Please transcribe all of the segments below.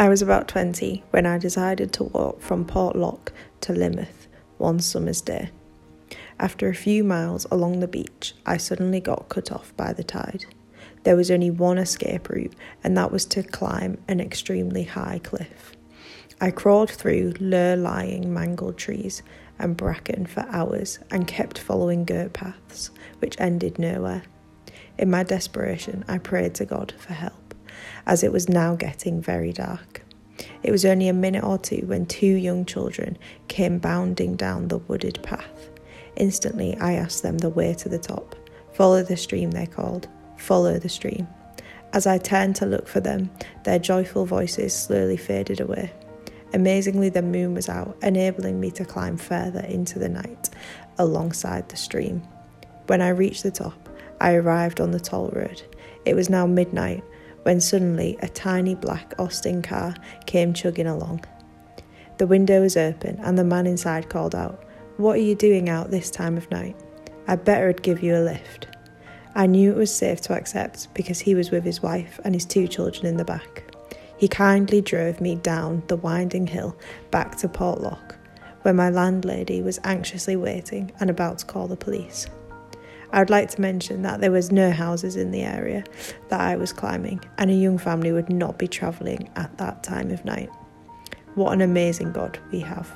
I was about 20 when I decided to walk from Porlock to Lynmouth one summer's day. After a few miles along the beach, I suddenly got cut off by the tide. There was only one escape route, and that was to climb an extremely high cliff. I crawled through low lying mangled trees and bracken for hours and kept following goat paths, which ended nowhere. In my desperation, I prayed to God for help, as it was now getting very dark. It was only a minute or two when two young children came bounding down the wooded path. Instantly, I asked them the way to the top. Follow the stream, they called. Follow the stream. As I turned to look for them, their joyful voices slowly faded away. Amazingly, the moon was out, enabling me to climb further into the night alongside the stream. When I reached the top, I arrived on the toll road. It was now midnight when suddenly a tiny black Austin car came chugging along. The window was open, and the man inside called out, what are you doing out this time of night? I'd better give you a lift. I knew it was safe to accept because he was with his wife and his two children in the back. He kindly drove me down the winding hill back to Porlock, where my landlady was anxiously waiting and about to call the police. I would like to mention that there was no houses in the area that I was climbing, and a young family would not be travelling at that time of night. What an amazing God we have.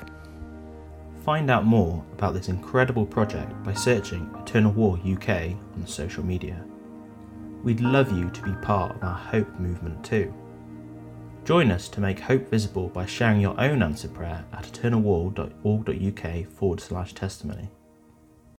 Find out more about this incredible project by searching Eternal Wall UK on social media. We'd love you to be part of our Hope movement too. Join us to make hope visible by sharing your own answer prayer at eternalwall.org.uk forward slash testimony.